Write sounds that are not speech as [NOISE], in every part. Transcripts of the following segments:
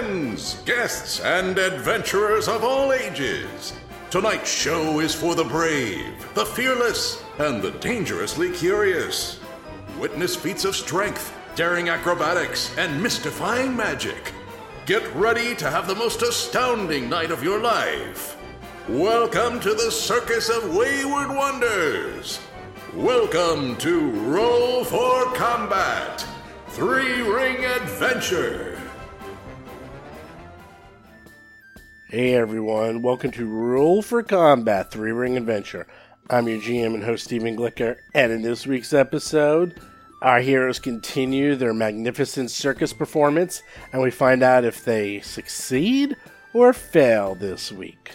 friends, guests, and adventurers of all ages. Tonight's show is for the brave, the fearless, and the dangerously curious. Witness feats of strength, daring acrobatics, and mystifying magic. Get ready to have the most astounding night of your life. Welcome to the Circus of Wayward Wonders. Welcome to Roll for Combat Three Ring Adventure. Hey everyone, welcome to Roll for Combat Three Ring Adventure. I'm your GM and host Stephen Glicker, and in this week's episode, our heroes continue their magnificent circus performance, and we find out if they succeed or fail this week.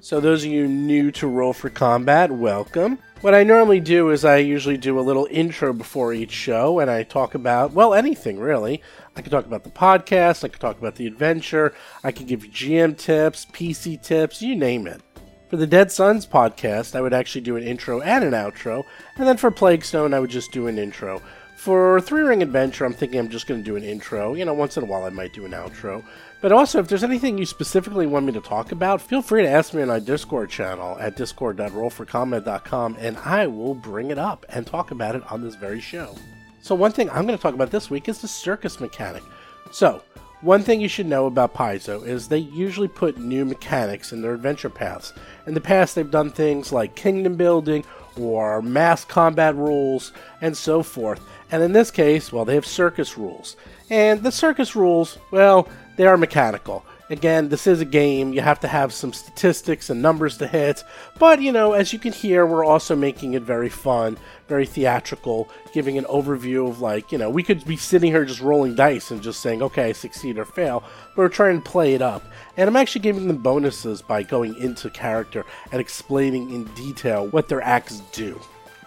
So, those of you new to Roll for Combat, welcome. What I normally do is I usually do a little intro before each show, and I talk about, well, anything really. I can talk about the podcast, I can talk about the adventure, I can give you GM tips, PC tips, you name it. For the Dead Suns podcast, I would actually do an intro and an outro, and then for Plaguestone, I would just do an intro. For Three Ring Adventure, I'm thinking I'm just going to do an intro. You know, once in a while I might do an outro. But also, if there's anything you specifically want me to talk about, feel free to ask me on our Discord channel at discord.rollforcombat.com and I will bring it up and talk about it on this very show. So, one thing I'm going to talk about this week is the circus mechanic. So, one thing you should know about Paizo is they usually put new mechanics in their adventure paths. In the past, they've done things like kingdom building or mass combat rules and so forth. And in this case, well, they have circus rules. And the circus rules, well, they are mechanical. Again, this is a game. You have to have some statistics and numbers to hit. But, you know, as you can hear, we're also making it very fun, very theatrical, giving an overview of, like, you know, we could be sitting here just rolling dice and just saying, okay, succeed or fail. But we're trying to play it up. And I'm actually giving them bonuses by going into character and explaining in detail what their acts do.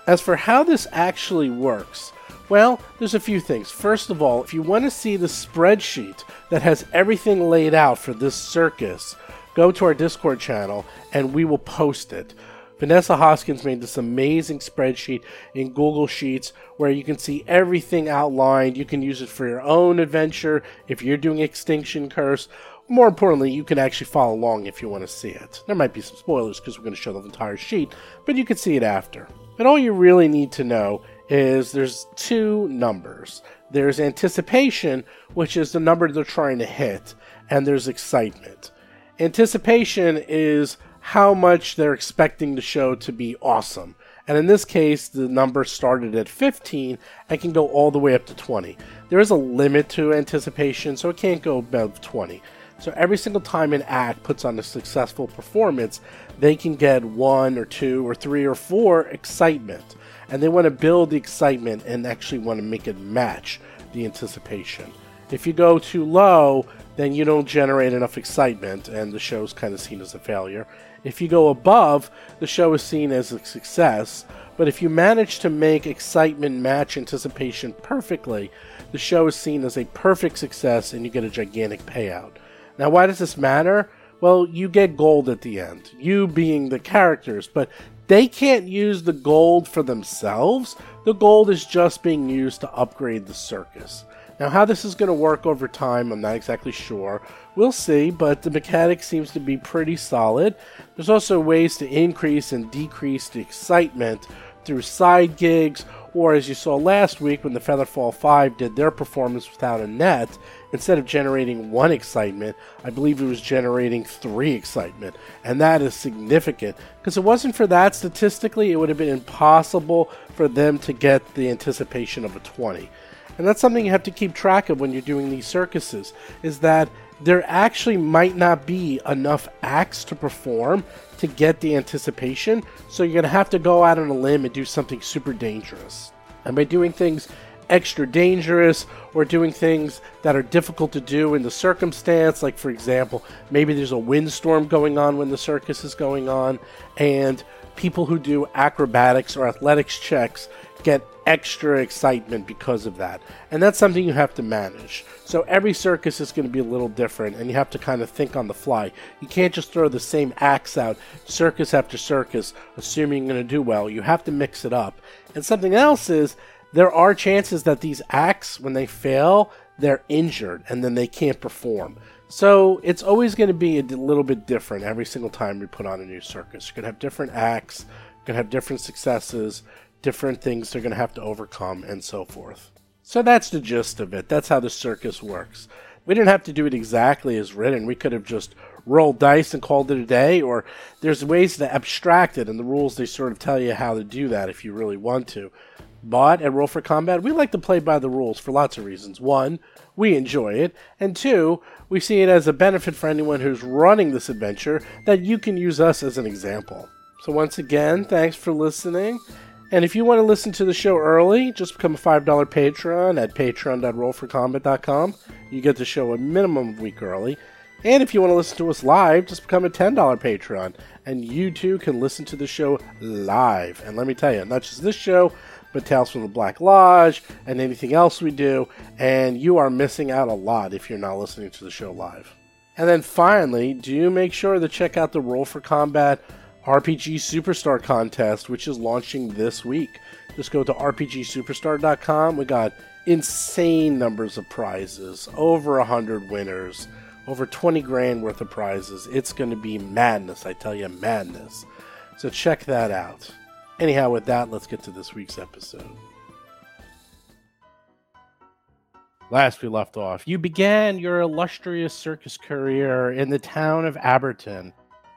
As for how this actually works, well, there's a few things. First of all, if you want to see the spreadsheet that has everything laid out for this circus, go to our Discord channel and we will post it. Vanessa Hoskins made this amazing spreadsheet in Google Sheets where you can see everything outlined. You can use it for your own adventure if you're doing Extinction Curse. More importantly, you can actually follow along if you want to see it. There might be some spoilers because we're going to show the entire sheet, but you can see it after. But all you really need to know is there's two numbers. There's anticipation, which is the number they're trying to hit, and there's excitement. Anticipation is how much they're expecting the show to be awesome. And in this case, the number started at 15 and can go all the way up to 20. There is a limit to anticipation, so it can't go above 20. So every single time an act puts on a successful performance, they can get one or two or three or four excitement and they want to build the excitement and actually want to make it match the anticipation. If you go too low, then you don't generate enough excitement, and the show's kind of seen as a failure. If you go above, the show is seen as a success. But if you manage to make excitement match anticipation perfectly, the show is seen as a perfect success and you get a gigantic payout. Now, why does this matter? Well, you get gold at the end, you being the characters, but they can't use the gold for themselves. The gold is just being used to upgrade the circus. Now, how this is going to work over time, I'm not exactly sure. We'll see, but the mechanic seems to be pretty solid. There's also ways to increase and decrease the excitement through side gigs, or as you saw last week when the Featherfall 5 did their performance without a net, instead of generating one excitement, I believe it was generating three excitement. And that is significant because it wasn't for that statistically, it would have been impossible for them to get the anticipation of a 20. And that's something you have to keep track of when you're doing these circuses is that there actually might not be enough acts to perform to get the anticipation, so you're going to have to go out on a limb and do something super dangerous. And by doing things extra dangerous or doing things that are difficult to do in the circumstance. Like, for example, maybe there's a windstorm going on when the circus is going on, and people who do acrobatics or athletics checks get extra excitement because of that. And that's something you have to manage. So every circus is going to be a little different, and you have to kind of think on the fly. You can't just throw the same acts out, circus after circus, assuming you're going to do well. You have to mix it up. And something else is there are chances that these acts, when they fail, they're injured and then they can't perform. So it's always going to be a little bit different every single time we put on a new circus. You're going to have different acts, you're going to have different successes, different things they're going to have to overcome, and so forth. So that's the gist of it. That's how the circus works. We didn't have to do it exactly as written. We could have just rolled dice and called it a day, or there's ways to abstract it, and the rules they sort of tell you how to do that if you really want to. But at Roll for Combat, we like to play by the rules for lots of reasons. One, we enjoy it, and two, we see it as a benefit for anyone who's running this adventure that you can use us as an example. So, once again, thanks for listening. And if you want to listen to the show early, just become a $5 patron at patreon.rollforcombat.com. You get the show a minimum of a week early. And if you want to listen to us live, just become a $10 patron. And you too can listen to the show live. And let me tell you, not just this show, but Tales from the Black Lodge and anything else we do. And you are missing out a lot if you're not listening to the show live. And then finally, do make sure to check out the Roll for Combat RPG Superstar contest, which is launching this week. Just go to rpgsuperstar.com. We got insane numbers of prizes, over 100 winners, over 20 grand worth of prizes. It's going to be madness, I tell you, madness. So check that out. Anyhow, with that, let's get to this week's episode. Last we left off, you began your illustrious circus career in the town of Abberton.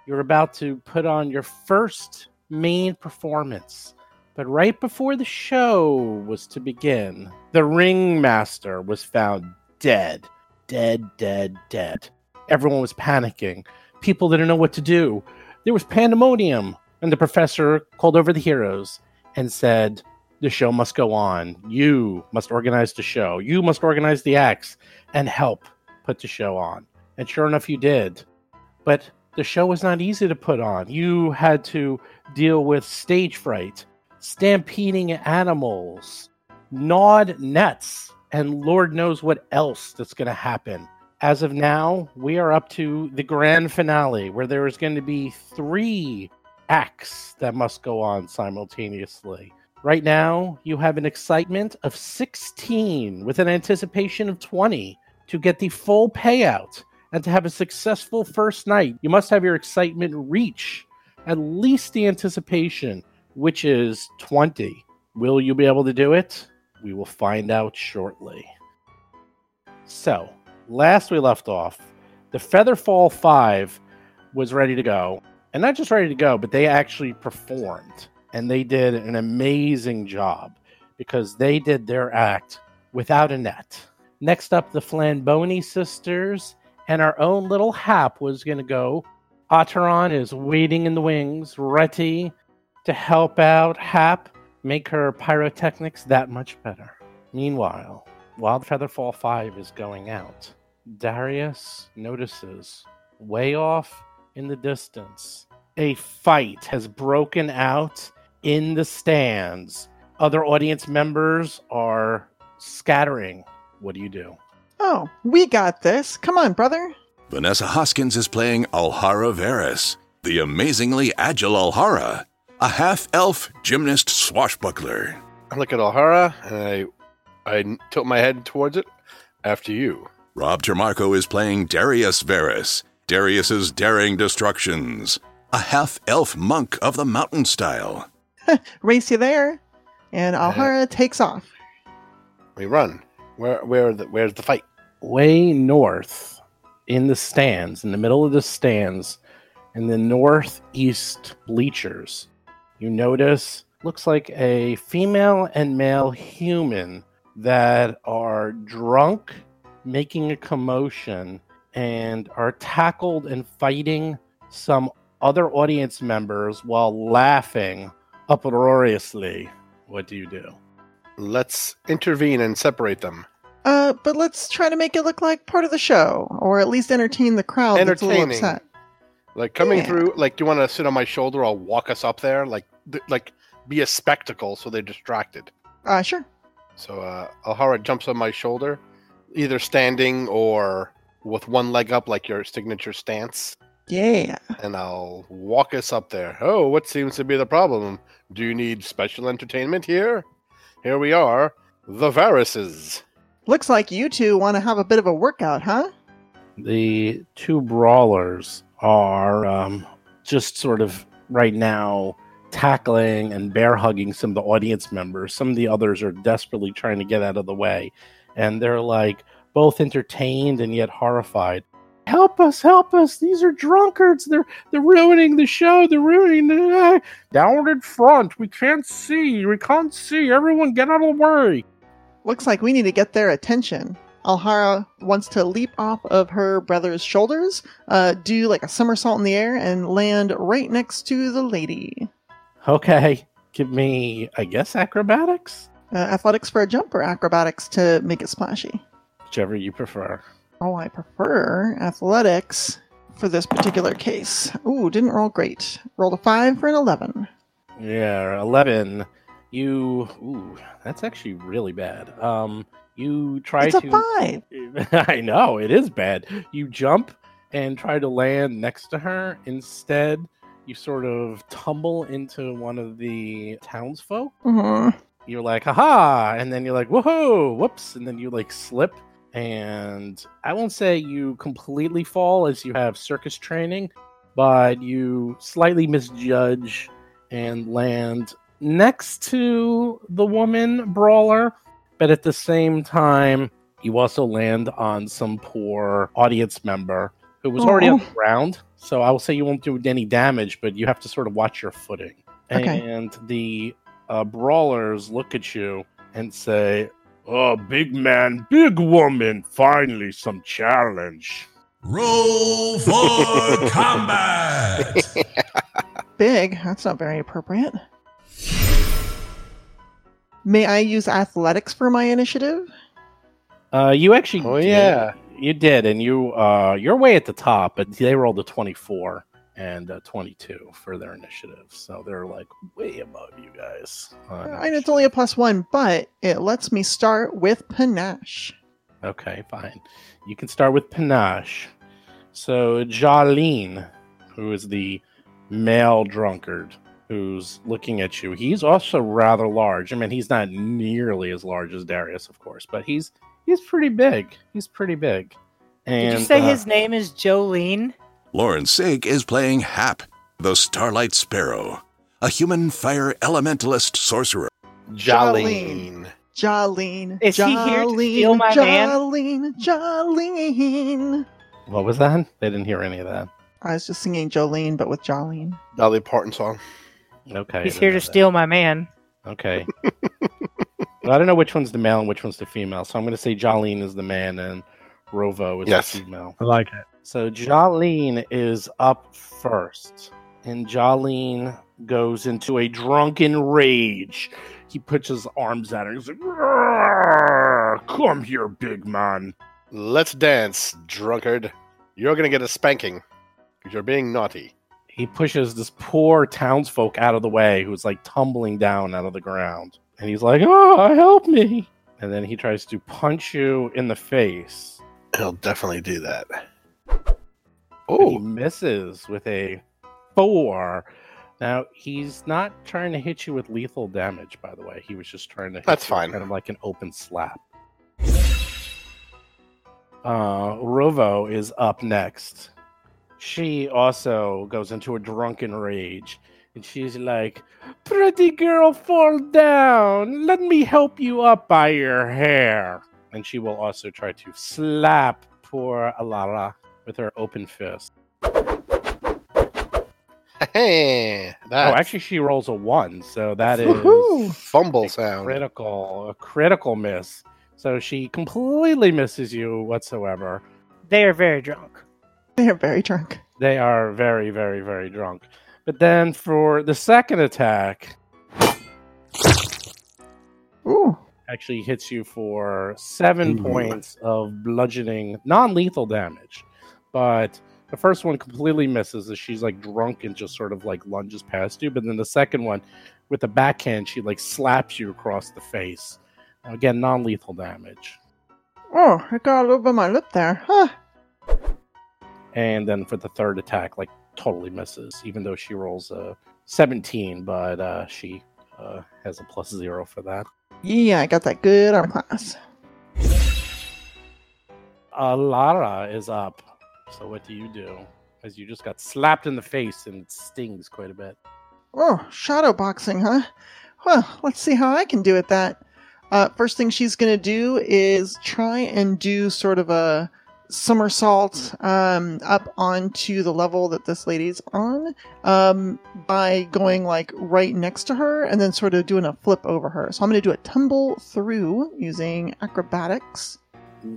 you're about to put on your first main performance. But right before the show was to begin, the ringmaster was found dead. Dead, dead, dead. Everyone was panicking. People didn't know what to do. There was pandemonium. And the professor called over the heroes and said, The show must go on. You must organize the show. You must organize the acts and help put the show on. And sure enough, you did. But the show was not easy to put on. You had to deal with stage fright, stampeding animals, gnawed nets, and Lord knows what else that's going to happen. As of now, we are up to the grand finale where there is going to be three acts that must go on simultaneously. Right now, you have an excitement of 16 with an anticipation of 20 to get the full payout and to have a successful first night, you must have your excitement reach at least the anticipation, which is 20. Will you be able to do it? We will find out shortly. So, last we left off, the Featherfall 5 was ready to go. And not just ready to go, but they actually performed. And they did an amazing job because they did their act without a net. Next up, the Flamboni sisters and our own little Hap was going to go. Otteron is waiting in the wings, ready to help out Hap make her pyrotechnics that much better. Meanwhile, while Featherfall 5 is going out, Darius notices way off in the distance a fight has broken out in the stands. Other audience members are scattering. What do you do? Oh, we got this. Come on, brother. Vanessa Hoskins is playing Alhara Varys, the amazingly agile Alhara, a half elf gymnast swashbuckler. I look at Alhara and I, I tilt my head towards it. After you. Rob Trimarco is playing Darius Varys, Darius's daring destructions, a half elf monk of the mountain style. [LAUGHS] Race you there, and Alhara uh, takes off. We run. Where where the, where's the fight? Way north in the stands, in the middle of the stands, in the northeast bleachers, you notice looks like a female and male human that are drunk, making a commotion, and are tackled and fighting some other audience members while laughing uproariously. What do you do? Let's intervene and separate them. Uh, but let's try to make it look like part of the show, or at least entertain the crowd that's a little upset. Like coming yeah. through, like, do you want to sit on my shoulder? I'll walk us up there, like, th- like be a spectacle, so they're distracted. Uh, sure. So, uh, Alhara jumps on my shoulder, either standing or with one leg up, like your signature stance. Yeah. And I'll walk us up there. Oh, what seems to be the problem? Do you need special entertainment here? Here we are, the Varyses. Looks like you two want to have a bit of a workout, huh? The two brawlers are um, just sort of right now tackling and bear hugging some of the audience members. Some of the others are desperately trying to get out of the way. And they're like both entertained and yet horrified. Help us, help us. These are drunkards. They're they're ruining the show. They're ruining the down in front. We can't see. We can't see. Everyone get out of the way. Looks like we need to get their attention. Alhara wants to leap off of her brother's shoulders, uh, do like a somersault in the air, and land right next to the lady. Okay, give me, I guess, acrobatics? Uh, athletics for a jump or acrobatics to make it splashy? Whichever you prefer. Oh, I prefer athletics for this particular case. Ooh, didn't roll great. Rolled a 5 for an 11. Yeah, 11. You. Ooh, that's actually really bad. Um, you try it's to. a [LAUGHS] 5! I know, it is bad. You jump and try to land next to her. Instead, you sort of tumble into one of the townsfolk. Mm-hmm. You're like, haha, and then you're like, whoa, whoops, and then you like slip. And I won't say you completely fall as you have circus training, but you slightly misjudge and land next to the woman brawler. But at the same time, you also land on some poor audience member who was already on the ground. So I will say you won't do any damage, but you have to sort of watch your footing. Okay. And the uh, brawlers look at you and say, Oh, big man, big woman, finally some challenge. Roll for [LAUGHS] combat! Big. That's not very appropriate. May I use athletics for my initiative? Uh, you actually Oh, did. yeah. You did, and you uh, you're way at the top, but they rolled a 24 and a 22 for their initiative, so they're like way above you guys. on I know it's only a plus one, but it lets me start with panache. Okay, fine. You can start with Panache. So Jolene, who is the male drunkard who's looking at you, he's also rather large. I mean, he's not nearly as large as Darius, of course, but he's he's pretty big. He's pretty big. And Did you say uh, his name is Jolene? Lauren Sake is playing Hap, the Starlight Sparrow, a human fire elementalist sorcerer. Jolene. Jolene. Is he here to steal my man? Jolene, Jolene. What was that? They didn't hear any of that. I was just singing Jolene, but with Jolene. Dolly Parton song. Okay. He's here to that. steal my man. Okay. well, I don't know which one's the male and which one's the female, so I'm going to say Jolene is the man and Rovo is Yes. the female. I like it. So Jolene is up first, and Jolene goes into a drunken rage. He puts his arms at her. He's like, "Roar! "Come here, big man." Let's dance, drunkard. You're gonna get a spanking because you're being naughty. He pushes this poor townsfolk out of the way, who's like tumbling down out of the ground, and he's like, "Oh, help me!" And then he tries to punch you in the face. He'll definitely do that. Oh, misses with a four. Now he's not trying to hit you with lethal damage, by the way. He was just trying to. Hit That's fine. Kind of like an open slap. Uh, Rovo is up next. She also goes into a drunken rage, and she's like, "Pretty girl, fall down. Let me help you up by your hair." And she will also try to slap poor Alhara with her open fist. [LAUGHS] hey, Oh, actually, she rolls a one, so that is Woohoo! fumble a sound. critical, a critical miss. So she completely misses you whatsoever. They are very drunk. They're very drunk. They are very, very, very drunk. But then for the second attack, Ooh. actually hits you for seven Ooh. points of bludgeoning, non-lethal damage. But the first one completely misses as she's like drunk and just sort of like lunges past you. But then the second one, with a backhand, she like slaps you across the face. Again, non-lethal damage. Oh, I got a little bit of my lip there. Huh. And then for the third attack, like totally misses, even though she rolls a 17, but uh, she uh, has a plus zero for that. Yeah, I got that good arm class. Uh, Lara is up. So what do you do? As you just got slapped in the face and it stings quite a bit. Oh, shadow boxing, huh? Well, let's see how I can do at that. Uh, first thing she's gonna do is try and do sort of a somersault um, up onto the level that this lady's on um, by going like right next to her and then sort of doing a flip over her. So I'm gonna do a tumble through using acrobatics.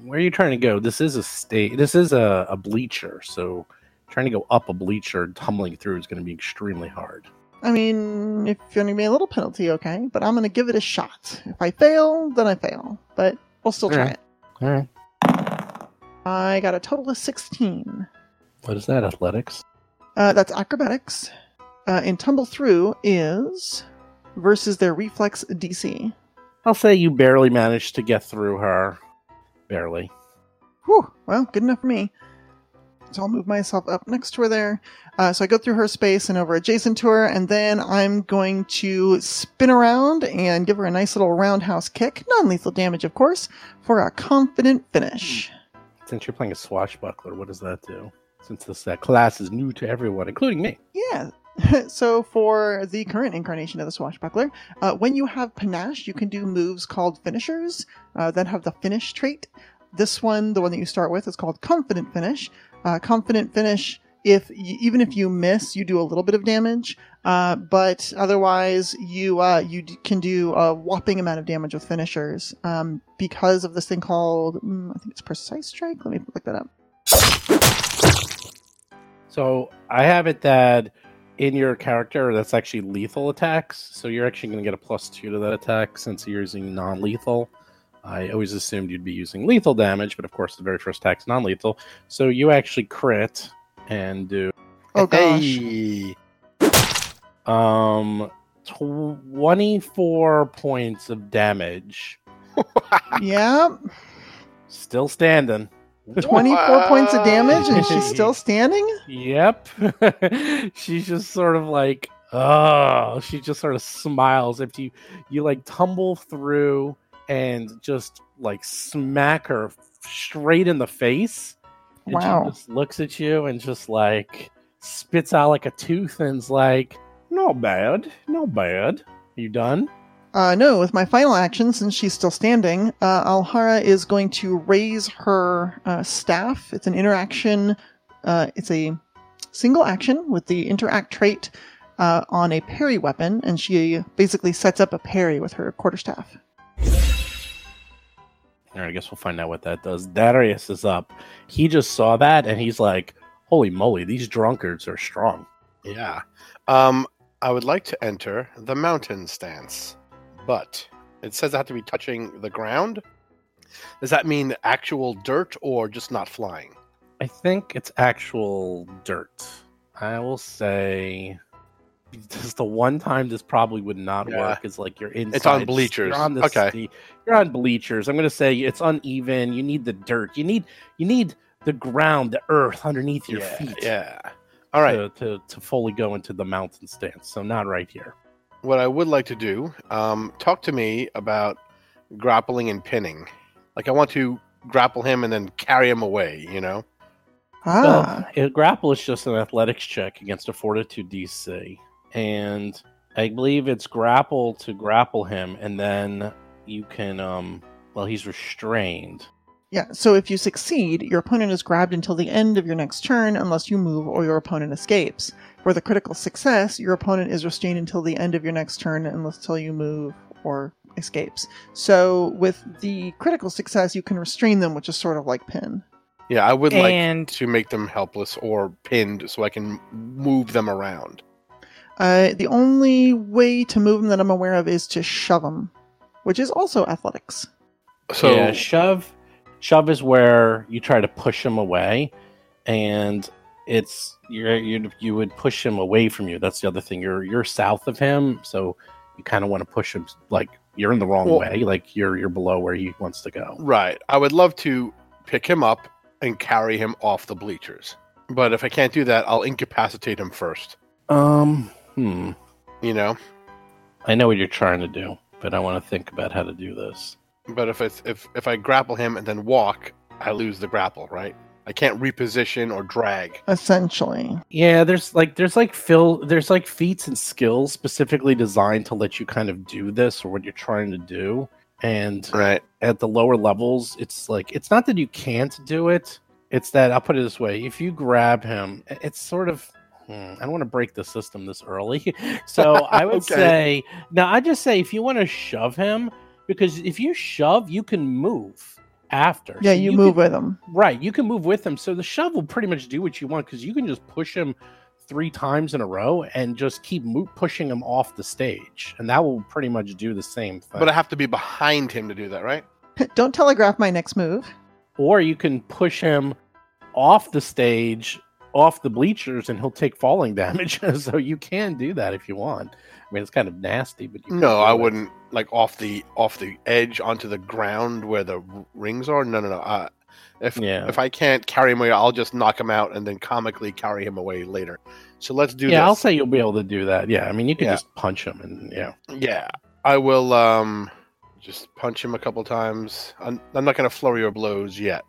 Where are you trying to go? This is a state. This is a, a bleacher, so trying to go up a bleacher, and tumbling through is going to be extremely hard. I mean, if you're gonna give me a little penalty, okay, but I'm gonna give it a shot. If I fail, then I fail, but we'll still try Alright. it. All right. I got a total of 16. What is that? Athletics. Uh, that's acrobatics. Uh, and tumble through is versus their reflex DC. I'll say you barely managed to get through her. Barely. Whew, well, good enough for me. So I'll move myself up next to her there. Uh, so I go through her space and over adjacent to her, and then I'm going to spin around and give her a nice little roundhouse kick, non lethal damage, of course, for a confident finish. Since you're playing a swashbuckler, what does that do? Since this uh, class is new to everyone, including me. Yeah. [LAUGHS] so for the current incarnation of the swashbuckler, uh, when you have panache, you can do moves called finishers uh, that have the finish trait. This one, the one that you start with, is called confident finish. Uh, confident finish. If even if you miss, you do a little bit of damage, uh, but otherwise you uh, you d- can do a whopping amount of damage with finishers um, because of this thing called mm, I think it's precise strike. Let me look that up. So I have it that in your character, that's actually lethal attacks. So you're actually going to get a plus two to that attack since you're using non lethal. I always assumed you'd be using lethal damage, but of course, the very first attack's non lethal. So you actually crit and do Oh gosh. Um 24 points of damage. [LAUGHS] Yeah, Still standing. 24 points of damage and she's still standing? Yep. [LAUGHS] She's just sort of like, oh, she just sort of smiles if you you like tumble through and just like smack her straight in the face. And Wow. She just looks at you and just like spits out like a tooth and's like, not bad, not bad. You done? Uh, no, with my final action, since she's still standing, uh, Alhara is going to raise her uh, staff. It's an interaction, uh, it's a single action with the interact trait uh, on a parry weapon, and she basically sets up a parry with her quarterstaff. All right, I guess we'll find out what that does. Darius is up. He just saw that and he's like, holy moly, these drunkards are strong. Yeah. Um, I would like to enter the mountain stance, but it says I have to be touching the ground. Does that mean actual dirt or just not flying? I think it's actual dirt. I will say just the one time this probably would not Yeah. work is like you're inside. It's on bleachers. You're on the Okay. you're on bleachers. I'm gonna say it's uneven. You need the dirt. You need you need the ground, the earth underneath your yeah. feet. Yeah. All right. To, to to fully go into the mountain stance. So not right here. What I would like to do, um, talk to me about grappling and pinning. Like I want to grapple him and then carry him away. You know. Ah, Well, a grapple is just an athletics check against a fortitude DC, and I believe it's grapple to grapple him, and then you can. um Well, he's restrained. Yeah, so if you succeed, your opponent is grabbed until the end of your next turn unless you move or your opponent escapes. For the critical success, your opponent is restrained until the end of your next turn unless until you move or escapes. So with the critical success, you can restrain them, which is sort of like pin. Yeah, I would like and to make them helpless or pinned so I can move them around. Uh, the only way to move them that I'm aware of is to shove them, which is also athletics. So yeah, shove. Shove is where you try to push him away, and it's you're, you you would push him away from you. That's the other thing. You're you're south of him, so you kind of want to push him like you're in the wrong Well- way. Like you're you're below where he wants to go. Right. I would love to pick him up and carry him off the bleachers. But if I can't do that, I'll incapacitate him first. Um, hmm. You know? I know what you're trying to do, but I want to think about how to do this. But if it's if if I grapple him and then walk, I lose the grapple, right? I can't reposition or drag. Essentially. Yeah, there's like there's like fill there's like feats and skills specifically designed to let you kind of do this or what you're trying to do. And Right. at the lower levels, it's like it's not that you can't do it. It's that I'll put it this way: if you grab him, it's sort of. hmm, I don't want to break the system this early, [LAUGHS] so I would [LAUGHS] Okay. say now. I just say if you want to shove him, because if you shove, you can move after. Yeah, So you, can- move with them. right. You can move with them. so the shove will pretty much do what you want because you can just push him three times in a row and just keep mo- pushing him off the stage, and that will pretty much do the same thing. But I have to be behind him to do that, right? [LAUGHS] Don't telegraph my next move. or you can push him off the stage off the bleachers and he'll take falling [LAUGHS] damage [LAUGHS] so you can do that if you want i mean it's kind of nasty but No, I it. wouldn't like off the off the edge onto the ground where the rings are. No, no, no. Uh, if yeah if I can't carry him away, I'll just knock him out and then comically carry him away later. So let's do yeah i'll say you'll be able to do that yeah i mean you can Yeah. just punch him and yeah Yeah, I will. Um, just punch him a couple times. I'm, I'm not gonna flurry your blows yet.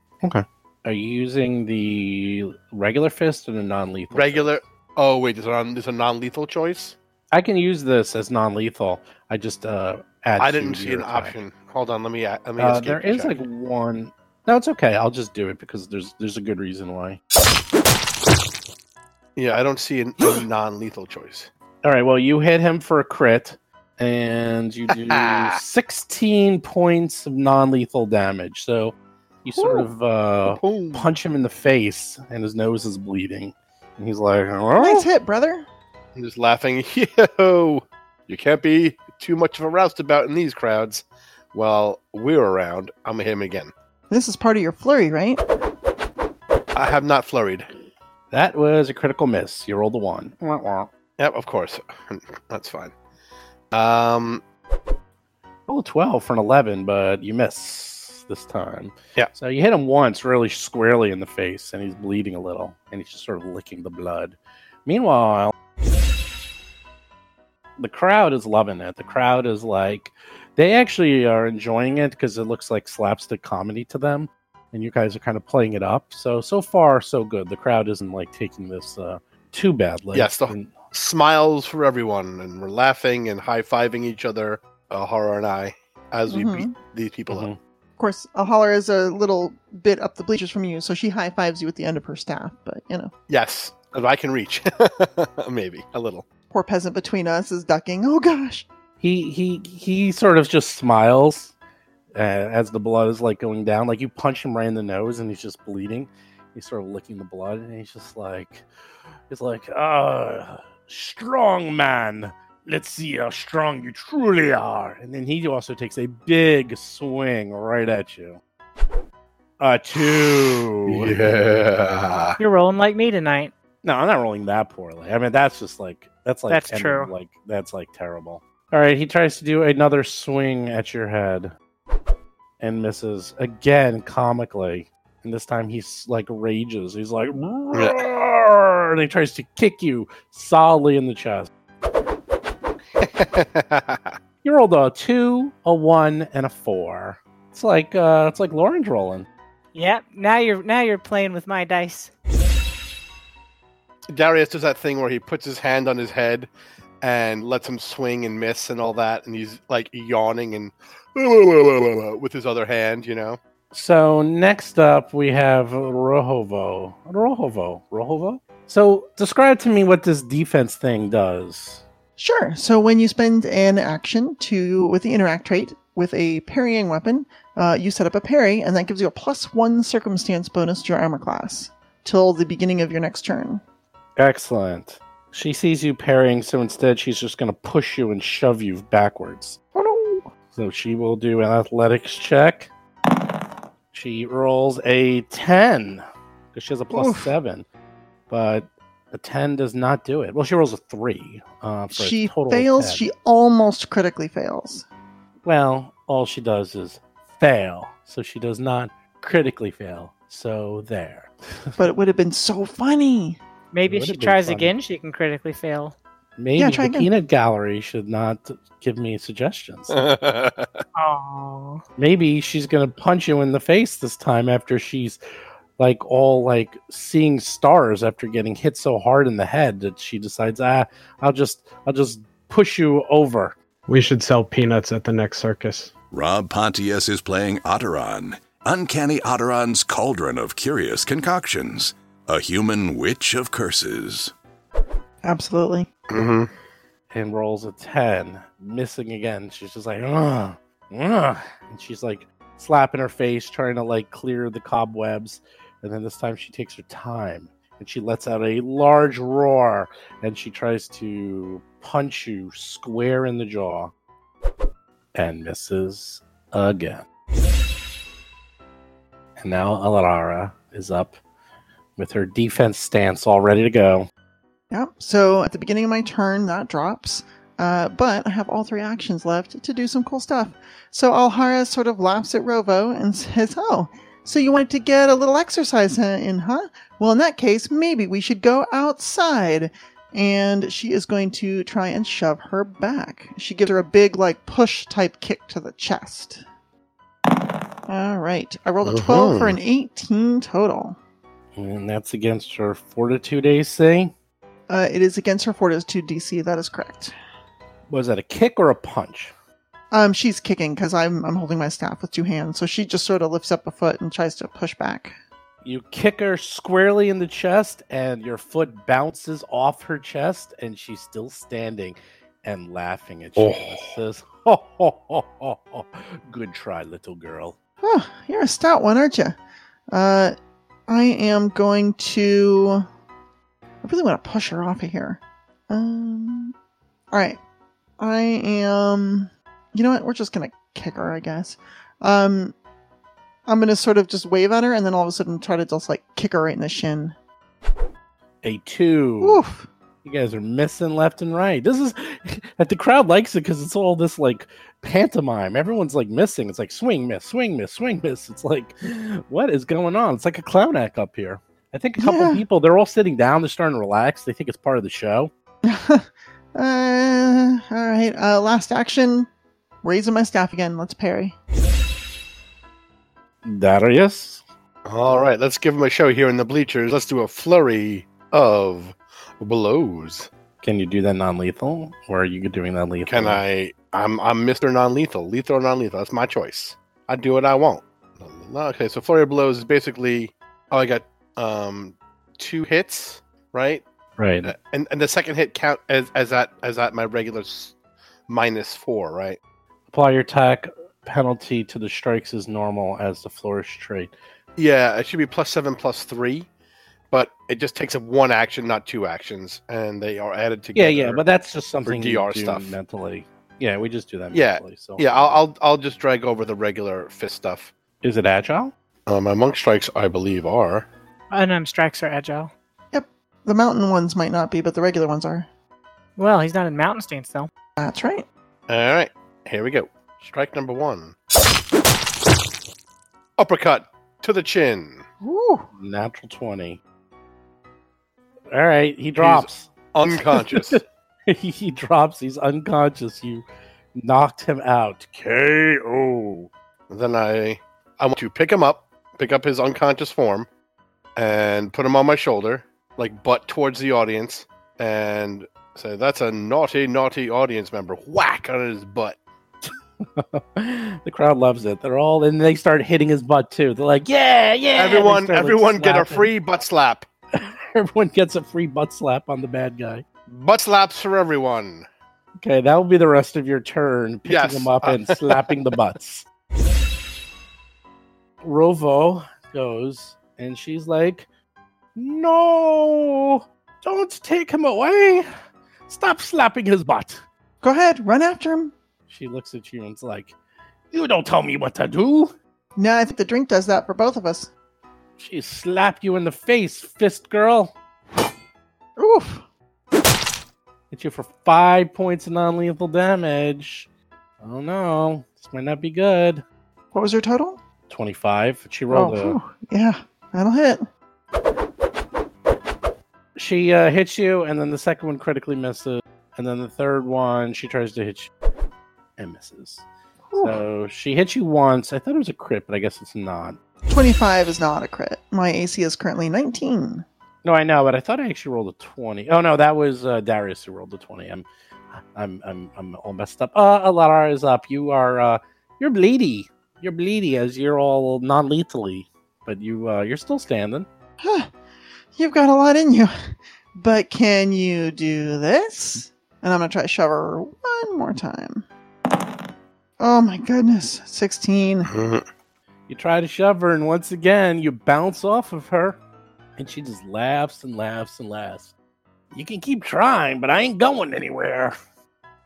Are you using the regular fist or the non-lethal Regular. Oh wait, there's a there's a non-lethal choice. i can use this as non-lethal i just uh add I didn't see an attack. option. Hold on, let me let me. uh, there check. like one no it's okay i'll just do it because there's there's a good reason why Yeah, I don't see an, a [GASPS] non-lethal choice. All right. Well, you hit him for a crit, and you do [LAUGHS] 16 points of non-lethal damage. So you sort Whew. of uh, punch him in the face, and his nose is bleeding. And he's like, "Oh." Nice hit, brother. I'm just laughing. [LAUGHS] Yo, you can't be too much of a roustabout in these crowds. While we're around, I'm gonna hit him again. This is part of your flurry, right? I have not flurried. "That was a critical miss. You rolled a one." Wah, wah. Yep, of course. [LAUGHS] That's fine. Um, Roll a 12 for an 11, but you miss this time. Yeah. So you hit him once, really squarely in the face, and he's bleeding a little, and he's just sort of licking the blood. Meanwhile, the crowd is loving it. The crowd is like, they actually are enjoying it because it looks like slapstick comedy to them, and you guys are kind of playing it up. So so far so good. The crowd isn't like taking this uh, too badly. Yes, the- And- smiles for everyone, and we're laughing and high fiving each other, uh, Horror and I, as we Mhm. beat these people up. Of course, Alhara is a little bit up the bleachers from you, so she high fives you at the end of her staff. But you know, Yes, if I can reach, [LAUGHS] maybe a little. poor peasant between us is ducking. Oh gosh. he he he sort of just smiles uh, as the blood is like going down. Like you punch him right in the nose, and he's just bleeding. He's sort of licking the blood, and he's just like, he's like, ah, strong man. Let's see how strong you truly are. And then he also takes a big swing right at you. A two. Yeah. You're rolling like me tonight. No, I'm not rolling that poorly. I mean, that's just like that's like That's end- true. Like that's like terrible. All right, he tries to do another swing at your head and misses again comically. And this time he's like rages. He's like, "Roar!" and he tries to kick you solidly in the chest. [LAUGHS] You rolled a two, a one, and a four. It's like uh, it's like Lauren's rolling. Yep. Now you're now you're playing with my dice. Darius does that thing where he puts his hand on his head and lets him swing and miss and all that, and he's like yawning and [LAUGHS] with his other hand, you know. So next up we have Rohovo. Rohovo. Rohovo? So describe to me what this defense thing does. Sure. So when you spend an action to with the interact trait with a parrying weapon, uh, you set up a parry, and that gives you a plus one circumstance bonus to your armor class till the beginning of your next turn. Excellent. She sees you parrying, so instead she's just going to push you and shove you backwards. Oh no! So she will do an athletics check. She rolls a 10 because she has a plus. 7. But a 10 does not do it. Well, she rolls a 3. Uh, for a She total fails. 10. She almost critically fails. Well, all she does is fail. So she does not critically fail. So there. [LAUGHS] But it would have been so funny. Maybe if she tries funny. again, she can critically fail. Maybe Yeah, try the again. peanut gallery should not give me suggestions. [LAUGHS] Oh. Maybe she's going to punch you in the face this time after she's like all like seeing stars after getting hit so hard in the head that she decides, ah, I'll just I'll just push you over. We should sell peanuts at the next circus. Rob Pontius is playing Otteron, Uncanny Otteron's cauldron of curious concoctions, a human witch of curses. Absolutely. hmm and rolls a 10, missing again. She's just like, ugh, ugh. And she's like slapping her face, trying to like clear the cobwebs. And then this time she takes her time and she lets out a large roar and she tries to punch you square in the jaw and misses again. And now Alhara is up with her defense stance all ready to go. Yep. So at the beginning of my turn, that drops. Uh, but I have all three actions left to do some cool stuff. So Alhara sort of laughs at Rovo and [LAUGHS] says, Oh, so you wanted to get a little exercise in, huh? Well, in that case, maybe we should go outside. And she is going to try and shove her back. She gives her a big, like, push type kick to the chest. All right. I rolled a 12 for an 18 total. And that's against her fortitude AC. Uh, it is against her fortitude DC. That is correct. Was that a kick or a punch? Um, she's kicking because I'm I'm holding my staff with two hands, so she just sort of lifts up a foot and tries to push back. You kick her squarely in the chest, and your foot bounces off her chest, and she's still standing and laughing at you. Oh. And says, ho, ho, ho, ho, ho. Good try, little girl. Oh, you're a stout one, aren't you? Uh, I am going to. I really want to push her off of here. Um, all right. I am. You know what? We're just gonna kick her, I guess. Um, I'm gonna sort of just wave at her, and then all of a sudden try to just like kick her right in the shin. A two. Oof. You guys are missing left and right. This is [LAUGHS] that the crowd likes it because it's all this like pantomime. Everyone's like missing. It's like swing miss, swing miss, swing miss. It's like, what is going on? It's like a clown act up here. I think a couple Yeah. people they're all sitting down. They're starting to relax. They think it's part of the show. [LAUGHS] Uh, all right. Uh, last action. Raising my staff again. Let's parry. Darius, All right, let's give him a show here in the bleachers. Let's do a flurry of blows. can you do that non-lethal, or are you doing that lethal? Can I? I'm I'm Mr. Non-lethal, lethal or non-lethal. That's my choice. I do what I want. Okay, so flurry of blows is basically. Oh, I got um two hits, right? Right. Uh, And and the second hit count as as at as at my regular minus four, right? Apply your attack penalty to the strikes as normal as the flourish trait. Yeah, it should be plus seven plus three, but it just takes up one action, not two actions, and they are added together. yeah, yeah, but that's just something you DR do stuff. mentally. Yeah, we just do that Yeah, mentally. So yeah, I'll, I'll I'll just drag over the regular fist stuff. is it agile? Uh, my monk strikes, I believe, are And um, strikes are agile. Yep, the mountain ones might not be, but the regular ones are. Well, he's not in mountain stance though. That's right. all right. Here we go. Strike number one. Uppercut to the chin. Ooh. Natural twenty. All right, he drops. Unconscious. [LAUGHS] he drops. He's unconscious. You knocked him out. KO. then I I want to pick him up, pick up his unconscious form, and put him on my shoulder, like butt towards the audience, and say, "That's a naughty, naughty audience member." Whack on his butt. [LAUGHS] the crowd loves it. They're all and they start hitting his butt too. They're like, yeah, yeah. They everyone, start, like, everyone, get a free butt slap. [LAUGHS] Everyone gets a free butt slap on the bad guy. Butt slaps for everyone. Okay, that will be the rest of your turn, picking Yes. them up and [LAUGHS] slapping the butts. Rovo goes and she's like, No, don't take him away. Stop slapping his butt. Go ahead, run after him. She looks at you and is like, You don't tell me what to do. No, I think the drink does that for both of us. She slapped you in the face, fist girl. Oof. Hit you for five points of non lethal damage. Oh no, this might not be good. What was your total? 25. She rolled a. whew. yeah, that'll hit. She uh, hits you, and then the second one critically misses. And then the third one, she tries to hit you and misses. So she hits you once. I thought it was a crit, but I guess it's not. 25 is not a crit. My AC is currently 19. No, I know, but I thought I actually rolled a twenty. Oh no, that was uh, Darius who rolled the twenty. I'm, I'm, I'm, I'm all messed up. Uh, Alhara is up. You are, uh, you're bleedy. You're bleedy as you're all non-lethally, but you, uh, you're still standing. You've got a lot in you. But can you do this? And I'm going to try to shove her one more time. Oh my goodness. 16. Mhm. [LAUGHS] You try to shove her, and once again, you bounce off of her, and she just laughs and laughs and laughs. You can keep trying, but I ain't going anywhere.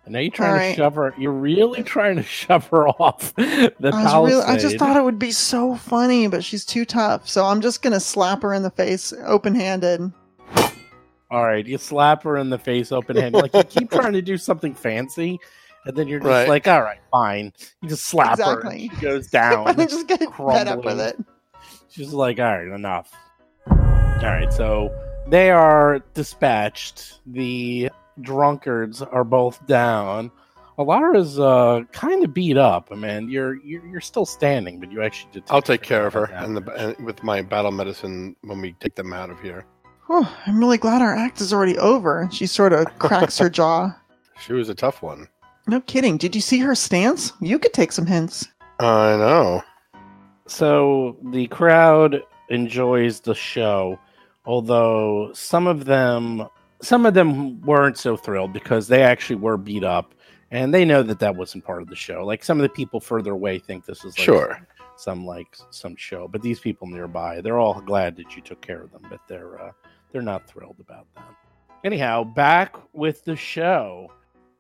And now you're trying All to right. shove her. You're really trying to [LAUGHS] shove her off the I, palisade. really, I just thought it would be so funny, but she's too tough. So I'm just going to slap her in the face open handed. All right, you slap her in the face, open handed. Like you keep trying to do something fancy, and then you're just Right. like, "All right, fine." You just slap her, Exactly. and she goes [LAUGHS] down. I'm just going to head up with it. She's like, all right, enough. All right, so they are dispatched. The drunkards are both down. Alhara's uh, kind of beat up. I mean, you're, you're you're still standing, but you actually did. I'll take care of her and, the, and with my battle medicine when we take them out of here. Whew, I'm really glad our act is already over. She sort of cracks her [LAUGHS] jaw. She was a tough one. No kidding. Did you see her stance? You could take some hints. I know. So the crowd enjoys the show, although some of them some of them weren't so thrilled because they actually were beat up and they know that that wasn't part of the show. Like some of the people further away think this is like Sure. some like some show, but these people nearby, they're all glad that you took care of them, but they're uh, they're not thrilled about that. Anyhow, back with the show.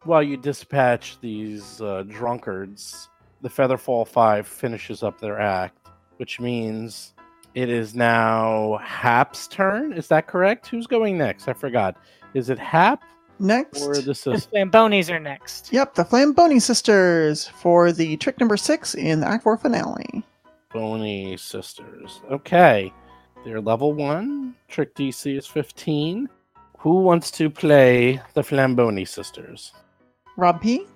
While you dispatch these uh, drunkards, the Featherfall Five finishes up their act, which means it is now Hap's turn. Is that correct? Who's going next? I forgot. Is it Hap Next. or the The sister? Flambonis are next. Yep, the Flamboni sisters for the trick number six in the Act 4 finale. Bony sisters. Okay. They're level one. Trick DC is 15. Who wants to play the Flamboni sisters? Rob P.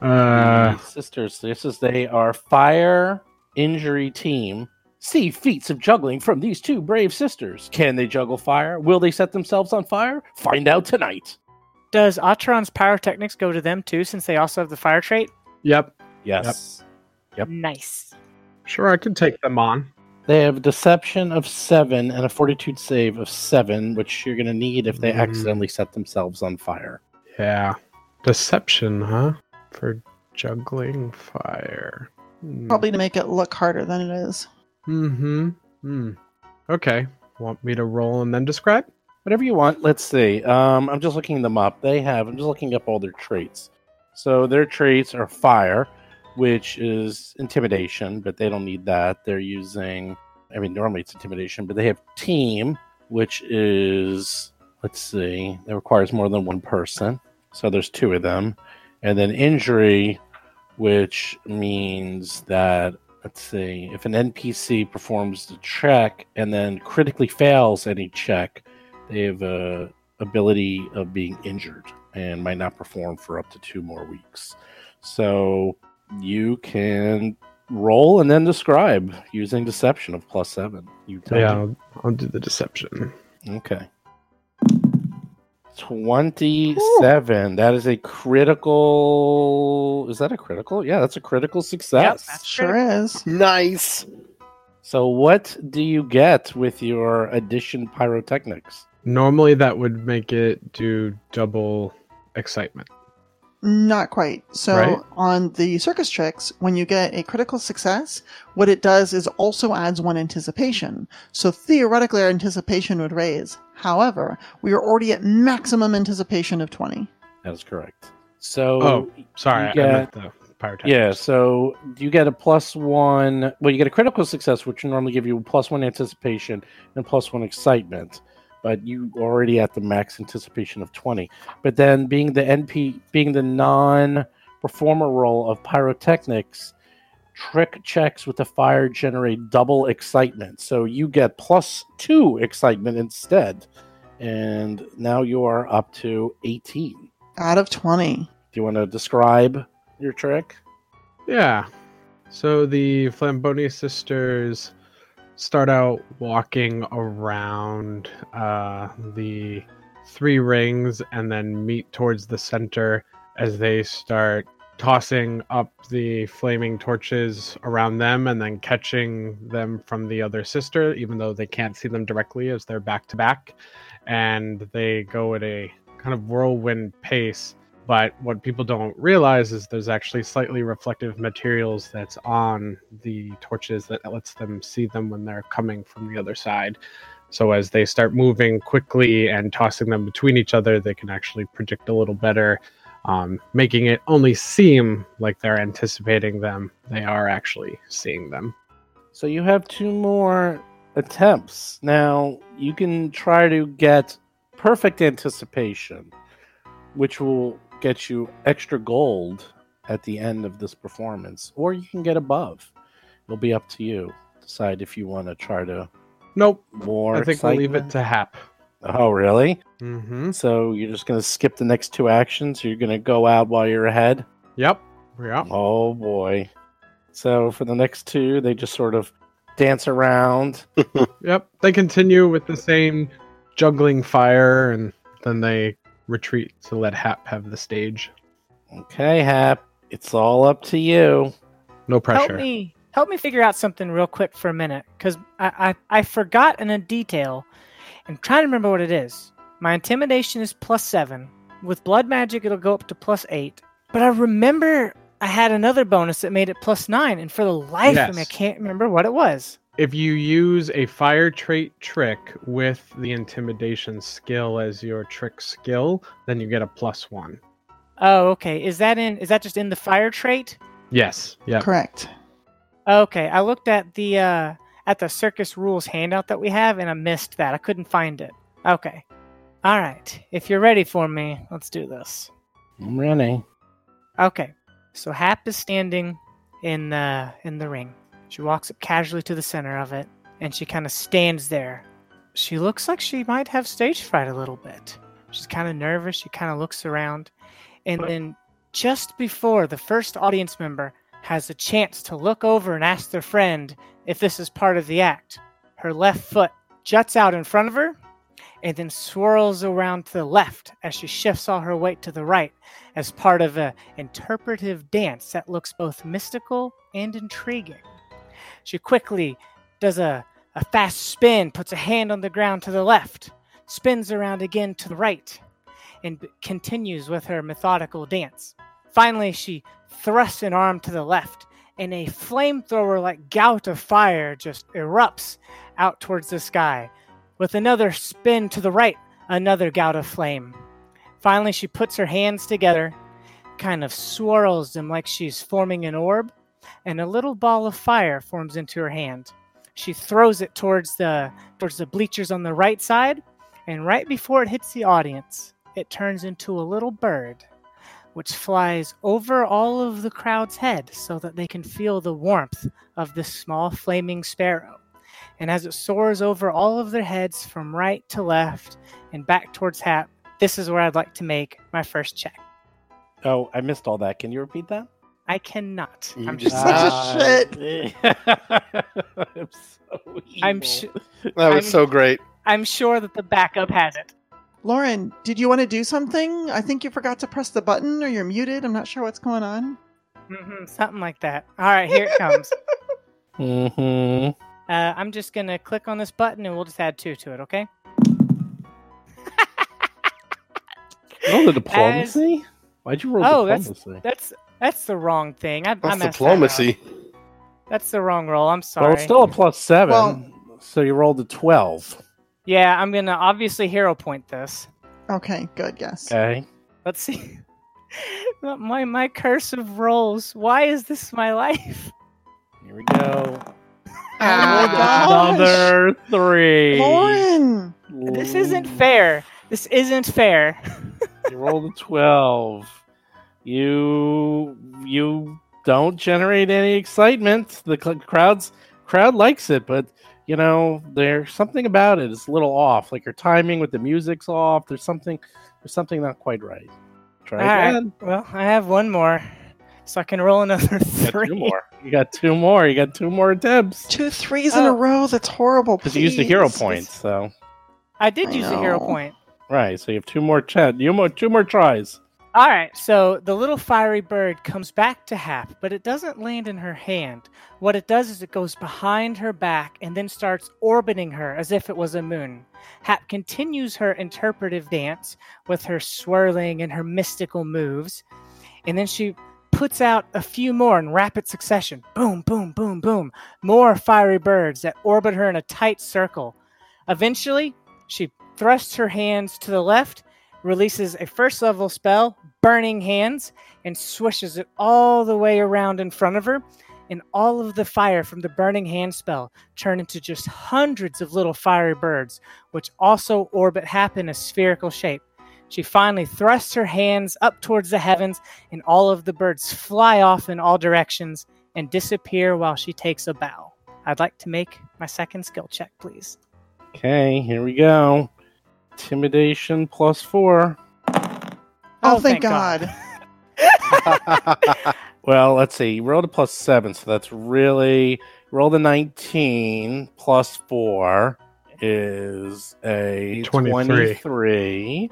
Uh, sisters. This is they are fire injury team. See feats of juggling from these two brave sisters. Can they juggle fire? Will they set themselves on fire? Find out tonight. Does Atron's pyrotechnics go to them too, since they also have the fire trait? yep. Yes. Yep. Nice. Sure, I can take them on. They have a deception of seven and a fortitude save of seven, which you're going to need if they Mm. accidentally set themselves on fire. Yeah. Deception, huh? For juggling fire. Hmm. Probably to make it look harder than it is. Mm-hmm. Hmm. Okay. Want me to roll and then describe? Whatever you want. Let's see. Um, I'm just looking them up. They have. I'm just looking up all their traits. So their traits are fire, which is intimidation, but they don't need that. They're using. I mean, normally it's intimidation, but they have team, which is. Let's see. That requires more than one person. So there's two of them, and then injury, which means that let's see if an npc performs the check and then critically fails any check they have a ability of being injured and might not perform for up to two more weeks so you can roll and then describe using deception of plus seven you tell yeah, me. I'll, I'll do the deception. okay 27 that is a critical is that a critical yeah that's a critical success that's Sure is. Nice. So, what do you get with your addition pyrotechnics? Normally, that would make it do double excitement. Not quite. So Right. on the circus tricks, when you get a critical success, what it does is also adds one anticipation. So theoretically, our anticipation would raise. However, we are already at maximum anticipation of 20. That is correct. So, Oh, Sorry, You I meant the pyrotechnics. yeah, so you get a plus one. Well, you get a critical success, which normally give you plus one anticipation and plus one excitement. But you already at the max anticipation of twenty. But then, being the NP, being the non-performer role of pyrotechnics, trick checks with the fire generate double excitement. So you get plus two excitement instead, and now you are up to eighteen. Out of 20. Do you want to describe your trick? Yeah. So the Flamboni sisters start out walking around uh, the three rings and then meet towards the center as they start tossing up the flaming torches around them and then catching them from the other sister, even though they can't see them directly as they're back to back. And they go at a kind of whirlwind pace. But what people don't realize is there's actually slightly reflective materials that's on the torches that lets them see them when they're coming from the other side. So as they start moving quickly and tossing them between each other, they can actually predict a little better um, making it only seem like they're anticipating them. They are actually seeing them. So you have two more attempts. Now you can try to get perfect anticipation, which will get you extra gold at the end of this performance, or you can get above. It'll be up to you. Decide if you want to try to Nope. more. I think we'll leave it to Hap. Oh, really? Mm-hmm. So you're just gonna skip the next two actions? You're gonna go out while you're ahead? Yep. Yep. Oh boy. So for the next two, they just sort of dance around. [LAUGHS] Yep. They continue with the same juggling fire and then they retreat to let Hap have the stage. Okay, Hap, it's all up to you. No pressure. Help me, help me figure out something real quick for a minute, because I, I I forgot in a detail, and trying to remember what it is. My intimidation is plus seven. With blood magic, it'll go up to plus eight. But I remember I had another bonus that made it plus nine, and for the life of me, I can't remember what it was. If you use a fire trait trick with the intimidation skill as your trick skill, then you get a plus one. Oh, okay. Is that in? Is that just in the fire trait? Yes. Yeah. Correct. Okay, I looked at the uh at the circus rules handout that we have and I missed that. I couldn't find it. Okay. All right. If you're ready for me, let's do this. I'm ready. Okay. So Hap is standing in the in the ring. She walks up casually to the center of it and she kind of stands there. She looks like she might have stage fright a little bit. She's kind of nervous. She kind of looks around. And then just before the first audience member has a chance to look over and ask their friend if this is part of the act, her left foot juts out in front of her and then swirls around to the left as she shifts all her weight to the right as part of an interpretive dance that looks both mystical and intriguing. She quickly does a, a fast spin, puts a hand on the ground to the left, spins around again to the right, and continues with her methodical dance. Finally, she thrusts an arm to the left, and a flamethrower like gout of fire just erupts out towards the sky. With another spin to the right, another gout of flame. Finally, she puts her hands together, kind of swirls them like she's forming an orb, and a little ball of fire forms into her hand. She throws it towards the towards the bleachers on the right side, and right before it hits the audience, it turns into a little bird, which flies over all of the crowd's head so that they can feel the warmth of this small flaming sparrow. And as it soars over all of their heads from right to left and back towards Hap, this is where I'd like to make my first check. Oh, I missed all that. Can you repeat that? I cannot. You I'm just just. Such a shit. [LAUGHS] I'm so I'm evil. sh- That was I'm- so great. I'm sure that the backup has it. Lauren, did you want to do something? I think you forgot to press the button or you're muted. I'm not sure what's going on. hmm something like that. All right, here it comes. [LAUGHS] mm-hmm. Uh, I'm just gonna click on this button and we'll just add two to it. Okay. Oh, the diplomacy? Why'd you roll Oh, that's- diplomacy? That's that's the wrong thing. I, I That's that diplomacy. That's the wrong roll. I'm sorry. Well, it's still a plus seven. Well- so you rolled a 12. Yeah, I'm gonna obviously hero point this. Okay, good guess. Okay. Let's see. [LAUGHS] my my curse of rolls. Why is this my life? Here we go. Oh. Another three. Lauren! This isn't fair. This isn't fair. [LAUGHS] You rolled a 12. You you don't generate any excitement. The cl- crowd's crowd likes it, but you know, there's something about it. It's a little off. Like your timing with the music's off. There's something there's something not quite right. Try All right. again. Well, I have one more. so I can roll another You got three. two more. You got two more. You got two more attempts. Two threes in a Oh. row. That's horrible. Because you used the hero point, so I did I use a hero point. right. So you have two more ch- you more two more tries. All right, so the little fiery bird comes back to Hap, but it doesn't land in her hand. What it does is it goes behind her back and then starts orbiting her as if it was a moon. Hap continues her interpretive dance with her swirling and her mystical moves, and then she puts out a few more in rapid succession. Boom, boom, boom, boom. More fiery birds that orbit her in a tight circle. Eventually, she thrusts her hands to the left releases a first level spell, Burning Hands, and swishes it all the way around in front of her. And all of the fire from the Burning Hand spell turn into just hundreds of little fiery birds, which also orbit Hap in a spherical shape. She finally thrusts her hands up towards the heavens, and all of the birds fly off in all directions and disappear while she takes a bow. I'd like to make my second skill check, please. Okay, here we go. Intimidation plus four. Oh, oh thank God. [LAUGHS] [LAUGHS] Well, let's see. You rolled a plus seven, so that's really roll the nineteen plus four is a 23. 23.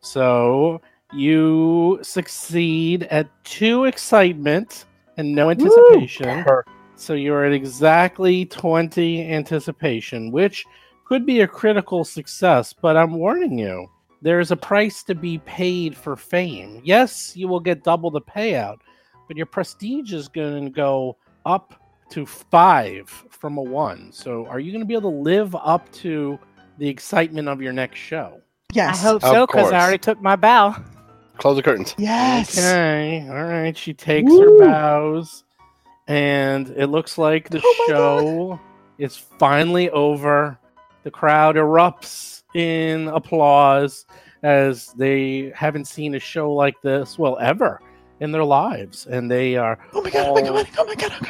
So you succeed at two excitement and no anticipation. Per- So you're at exactly 20 anticipation, which could be a critical success, but I'm warning you, there's a price to be paid for fame. Yes, you will get double the payout, but your prestige is going to go up to five from a one. So are you going to be able to live up to the excitement of your next show? Yes. I hope so, because. I already took my bow. Close the curtains. Yes. Okay, all right. She takes her bows, and it looks like the Oh my show is finally over. The crowd erupts in applause as they haven't seen a show like this, well, ever in their lives, and they are Oh my God. Oh my God. Oh my God. Oh my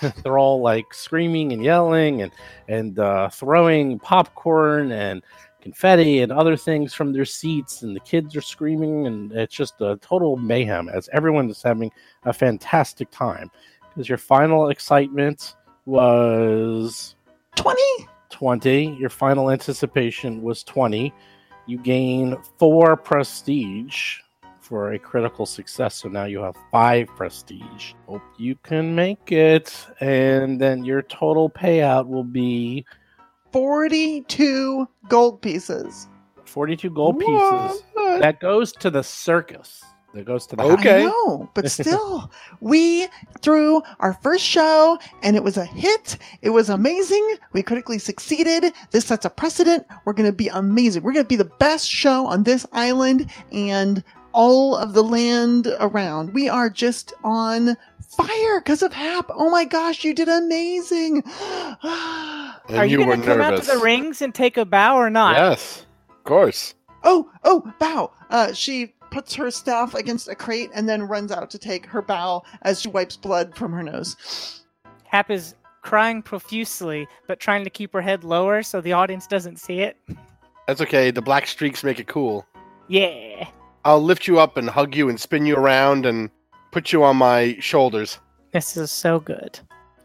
God. [LAUGHS] they're all like screaming and yelling and and uh, throwing popcorn and confetti and other things from their seats and the kids are screaming and it's just a total mayhem as everyone is having a fantastic time because your final excitement was 20? 20 your final anticipation was 20 you gain four prestige for a critical success so now you have five prestige. Hope you can make it. And then your total payout will be 42 gold pieces. 42 gold pieces. That goes to the circus that goes to the Okay. I know, but [LAUGHS] still, we threw our first show and it was a hit. It was amazing. We critically succeeded. This sets a precedent. We're going to be amazing. We're going to be the best show on this island and all of the land around. We are just on fire because of Hap. Oh my gosh, you did amazing. [GASPS] And Are you, you gonna come out to the rings and take a bow or not? Yes, of course. oh, oh, bow. Uh, she puts her staff against a crate and then runs out to take her bow as she wipes blood from her nose. Hap is crying profusely, but trying to keep her head lower so the audience doesn't see it. That's okay. The black streaks make it cool. Yeah. I'll lift you up and hug you and spin you around and put you on my shoulders. This is so good.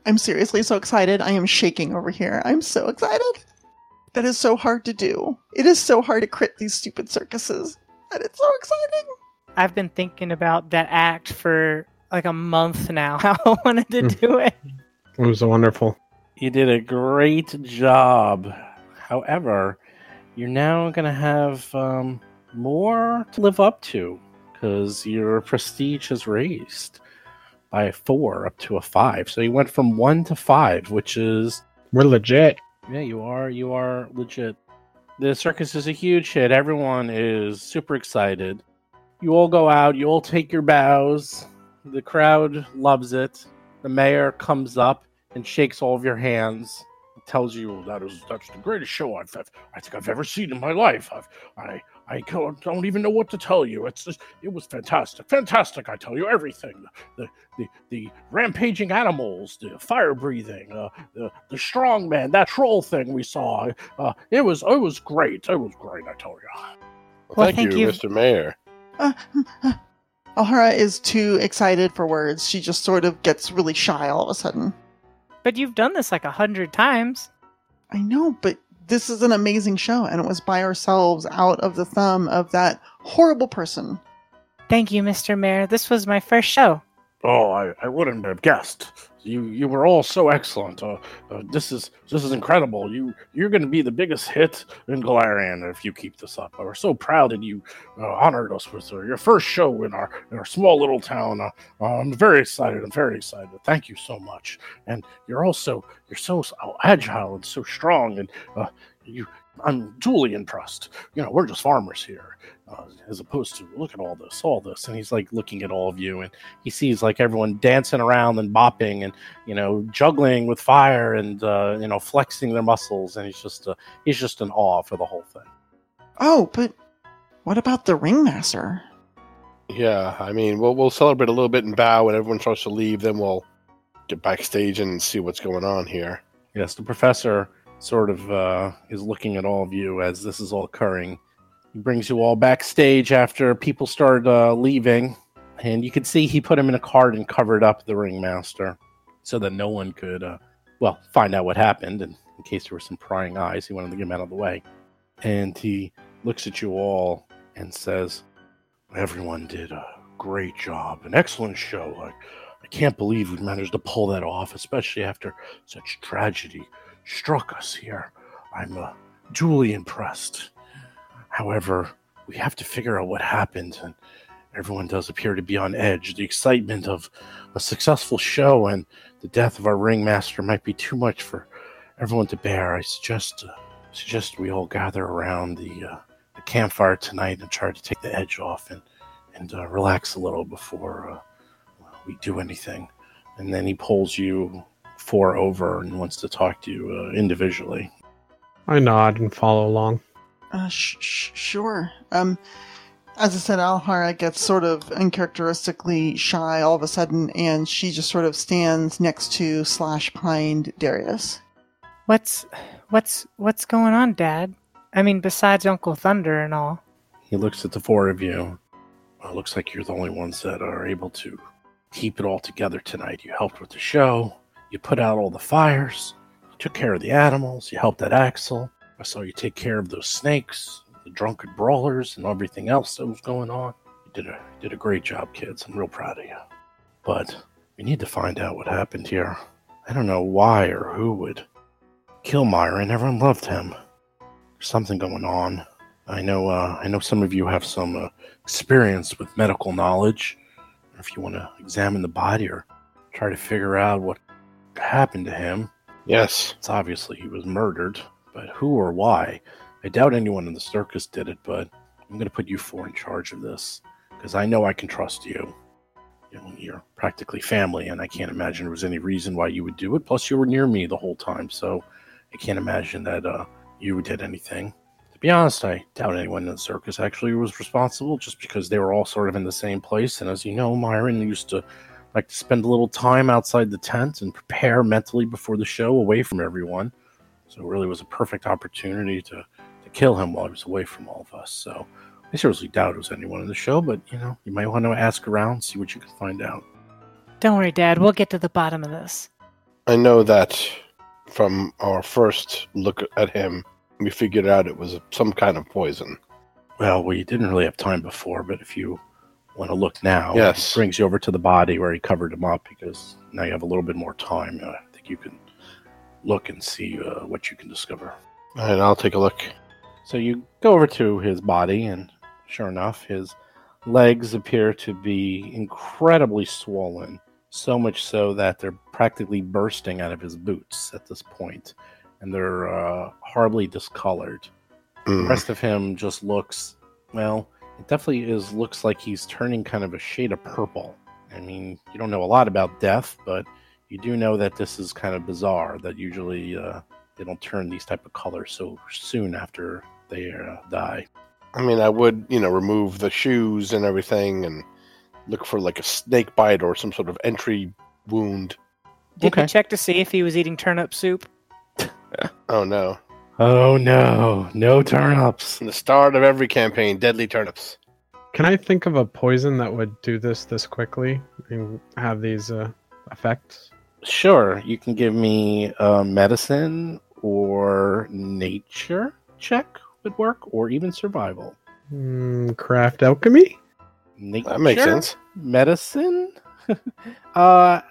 I'm seriously so excited. I am shaking over here. I'm so excited. That is so hard to do. It is so hard to crit these stupid circuses. And it's so exciting. I've been thinking about that act for like a month now. [LAUGHS] How I wanted to do it. It was wonderful. You did a great job. However, you're now going to have um, more to live up to because your prestige has raised by a four up to a five. So you went from one to five, which is We're legit. yeah, you are you are legit. The circus is a huge hit. Everyone is super excited. You all go out. You all take your bows. The crowd loves it. The mayor comes up and shakes all of your hands. Tells you that is that's the greatest show I've, I've I think I've ever seen in my life. I've, I I don't don't even know what to tell you. It's just, it was fantastic, fantastic. I tell you everything. The the, the rampaging animals, the fire breathing, uh, the the strong man, that troll thing we saw. Uh, it was it was great. It was great. I tell you. Well, Well, thank, thank you, you. Mr. Mayor. Uh, [LAUGHS] uh, Alhara is too excited for words. She just sort of gets really shy all of a sudden. But you've done this like a hundred times. I know, but this is an amazing show, and it was by ourselves out of the thumb of that horrible person. Thank you, Mr. Mayor. This was my first show. Oh, I, I wouldn't have guessed. You you were all so excellent. Uh, uh, this is this is incredible. You you're going to be the biggest hit in Golarion if you keep this up. We're so proud that you uh, honored us with uh, your first show in our in our small little town. Uh, I'm very excited. I'm very excited. Thank you so much. And you're also you're so agile and so strong. And uh, you I'm duly impressed. You know, we're just farmers here, uh, as opposed to look at all this, all this. And he's like looking at all of you, and he sees like everyone dancing around and bopping, and you know, juggling with fire, and uh, you know, flexing their muscles. And he's just uh, he's just in awe for the whole thing. Oh, but what about the ringmaster? Yeah, I mean, we'll we'll celebrate a little bit and bow, and everyone starts to leave. Then we'll get backstage and see what's going on here. Yes, the professor sort of uh, is looking at all of you as this is all occurring. He brings you all backstage after people start uh, leaving, and you can see he put him in a cart and covered up the ringmaster so that no one could, uh, well, find out what happened. And in case there were some prying eyes, he wanted to get him out of the way. And he looks at you all and says, "Everyone did a great job, an excellent show. I, I can't believe we managed to pull that off, especially after such tragedy." struck us here. I'm uh, duly impressed. However, we have to figure out what happened, and everyone does appear to be on edge. The excitement of a successful show and the death of our ringmaster might be too much for everyone to bear. I suggest uh, suggest we all gather around the, uh, the campfire tonight and try to take the edge off and and uh, relax a little before uh, we do anything. And then he pulls you four over and wants to talk to you uh, individually. I nod and follow along. Uh, sh- sh- sure. Um, as I said, Alhara gets sort of uncharacteristically shy all of a sudden, and she just sort of stands next to slash behind Darius. What's what's what's going on, Dad? I mean, besides Uncle Thunder and all. He looks at the four of you. Well, looks like you're the only ones that are able to keep it all together tonight. You helped with the show. You put out all the fires, you took care of the animals, you helped that Axel. I saw you take care of those snakes, the drunken brawlers, and everything else that was going on. You did a did a great job, kids. I'm real proud of you. But we need to find out what happened here. I don't know why or who would kill Myron. Everyone loved him. There's something going on. I know. Uh, I know some of you have some uh, experience with medical knowledge. If you want to examine the body or try to figure out what happened to him. Yes. It's obviously he was murdered, but who or why? I doubt anyone in the circus did it, but I'm going to put you four in charge of this because I know I can trust you. you know, you're practically family, and I can't imagine there was any reason why you would do it. Plus, you were near me the whole time, so I can't imagine that uh, you did anything. To be honest, I doubt anyone in the circus actually was responsible, just because they were all sort of in the same place. And as you know, Myron used to like to spend a little time outside the tent and prepare mentally before the show away from everyone. So it really was a perfect opportunity to, to kill him while he was away from all of us. So I seriously doubt it was anyone in the show, but you know, you might want to ask around, see what you can find out. Don't worry, Dad. We'll get to the bottom of this. I know that from our first look at him, we figured out it was some kind of poison. Well, we didn't really have time before, but if you want to look now. Yes. Brings you over to the body where he covered him up because now you have a little bit more time. Uh, I think you can look and see uh, what you can discover. And I'll take a look. So you go over to his body, and sure enough, his legs appear to be incredibly swollen. So much so that they're practically bursting out of his boots at this point, and they're uh, horribly discolored. The Mm. rest of him just looks, well, it definitely is looks like he's turning kind of a shade of purple. I mean, you don't know a lot about death, but you do know that this is kind of bizarre. That usually uh, they don't turn these type of colors so soon after they uh, die. I mean, I would, you know, remove the shoes and everything and look for like a snake bite or some sort of entry wound. Did Okay. we check to see if he was eating turnip soup? [LAUGHS] Oh no. Oh no, no turnips. From the start of every campaign, deadly turnips. Can I think of a poison that would do this this quickly and have these uh, effects? Sure, you can give me a medicine or nature check would work, or even survival. Mm, craft alchemy? Nature, That makes sense. Medicine. [LAUGHS] uh,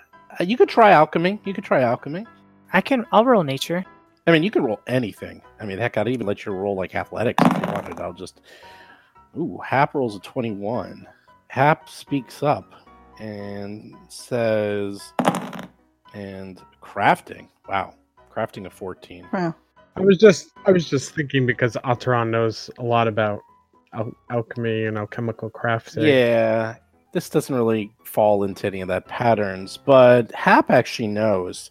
you could try alchemy. You could try alchemy. I can. I'll roll nature. I mean, you can roll anything. I mean, heck, I'd even let you roll like athletics if you wanted. I'll just. Ooh, Hap rolls a 21. Hap speaks up and says, and crafting. Wow. Crafting a 14. Wow. I was just I was just thinking because Alteron knows a lot about al- alchemy and alchemical crafting. Yeah, this doesn't really fall into any of that patterns, but Hap actually knows.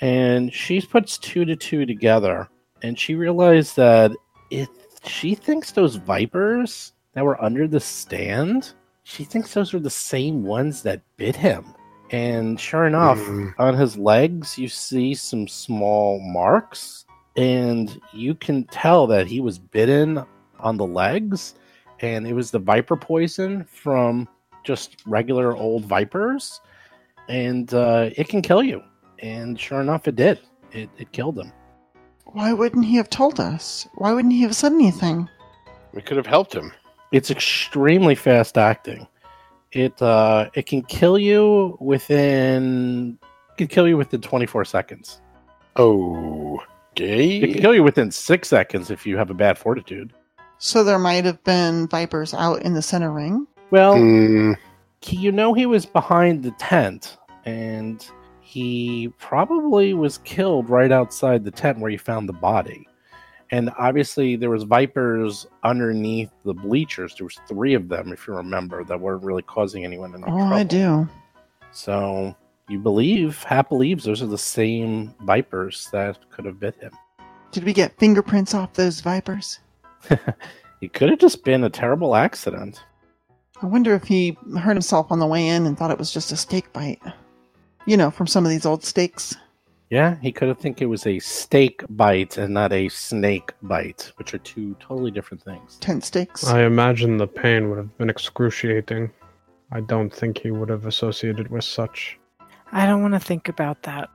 And she puts two to two together, and she realized that if she thinks those vipers that were under the stand, she thinks those are the same ones that bit him. And sure enough, Mm. on his legs, you see some small marks, and you can tell that he was bitten on the legs, and it was the viper poison from just regular old vipers, and uh, it can kill you. And sure enough, it did. It, it killed him. Why wouldn't he have told us? Why wouldn't he have said anything? We could have helped him. It's extremely fast acting. It uh, it can kill you within can kill you within 24 seconds. Oh, okay. It can kill you within six seconds if you have a bad fortitude. So there might have been vipers out in the center ring. Well, Mm, he, you know he was behind the tent, and he probably was killed right outside the tent where you found the body. And obviously, there was vipers underneath the bleachers. There was three of them, if you remember, that weren't really causing anyone any Oh, trouble. I do. So you believe, Hap believes, those are the same vipers that could have bit him. Did we get fingerprints off those vipers? [LAUGHS] It could have just been a terrible accident. I wonder if he hurt himself on the way in and thought it was just a steak bite. You know, from some of these old steaks. Yeah, he could have think it was a steak bite and not a snake bite, which are two totally different things. Tent steaks. I imagine the pain would have been excruciating. I don't think he would have associated with such. I don't want to think about that.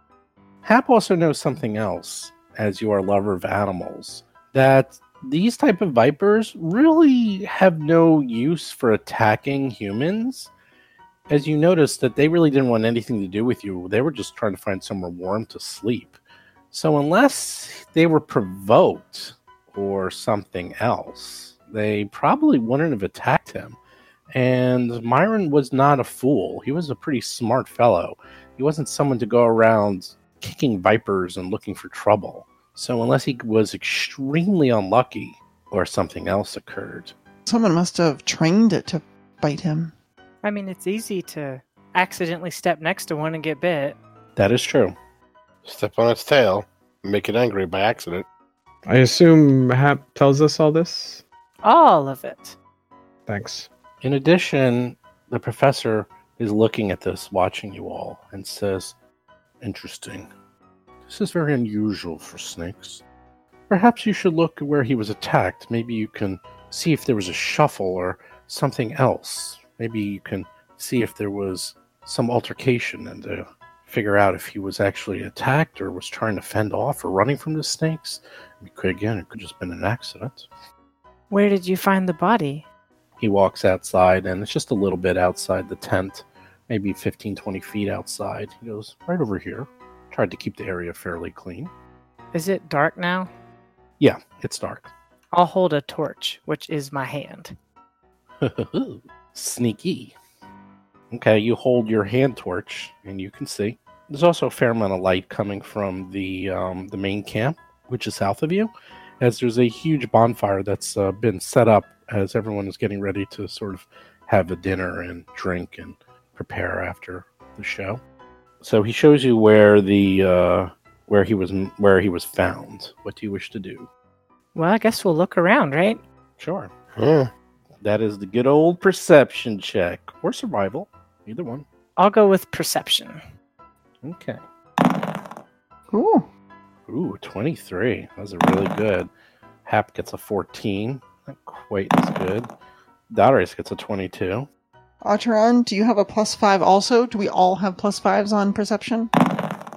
Hap also knows something else, as you are a lover of animals, that these type of vipers really have no use for attacking humans. As you noticed that they really didn't want anything to do with you. They were just trying to find somewhere warm to sleep. So unless they were provoked or something else, they probably wouldn't have attacked him. And Myron was not a fool. He was a pretty smart fellow. He wasn't someone to go around kicking vipers and looking for trouble. So unless he was extremely unlucky or something else occurred. Someone must have trained it to bite him. I mean, it's easy to accidentally step next to one and get bit. That is true. step on its tail, make it angry by accident. I assume Hap tells us all this? All of it. Thanks. In addition, the professor is looking at this, watching you all, and says, Interesting. This is very unusual for snakes. Perhaps you should look where he was attacked. Maybe you can see if there was a shuffle or something else. Maybe you can see if there was some altercation and uh, figure out if he was actually attacked or was trying to fend off or running from the snakes. It could, again, it could just been an accident. Where did you find the body? he walks outside and it's just a little bit outside the tent maybe 15 20 feet outside he goes right over here tried to keep the area fairly clean Is it dark now? yeah it's dark I'll hold a torch, which is my hand. [LAUGHS] sneaky okay you hold your hand torch and you can see there's also a fair amount of light coming from the um, the main camp which is south of you as there's a huge bonfire that's uh, been set up as everyone is getting ready to sort of have a dinner and drink and prepare after the show. So he shows you where the uh, where he was where he was found. What do you wish to do? Well, I guess we'll look around, right? Sure, Yeah. That is the good old perception check or survival, either one. I'll go with perception. Okay. Ooh. Ooh, 23. That was a really good. Hap gets a 14. Not quite as good. Darius gets a 22. Acheron, do you have a plus five also? Do we all have plus fives on perception?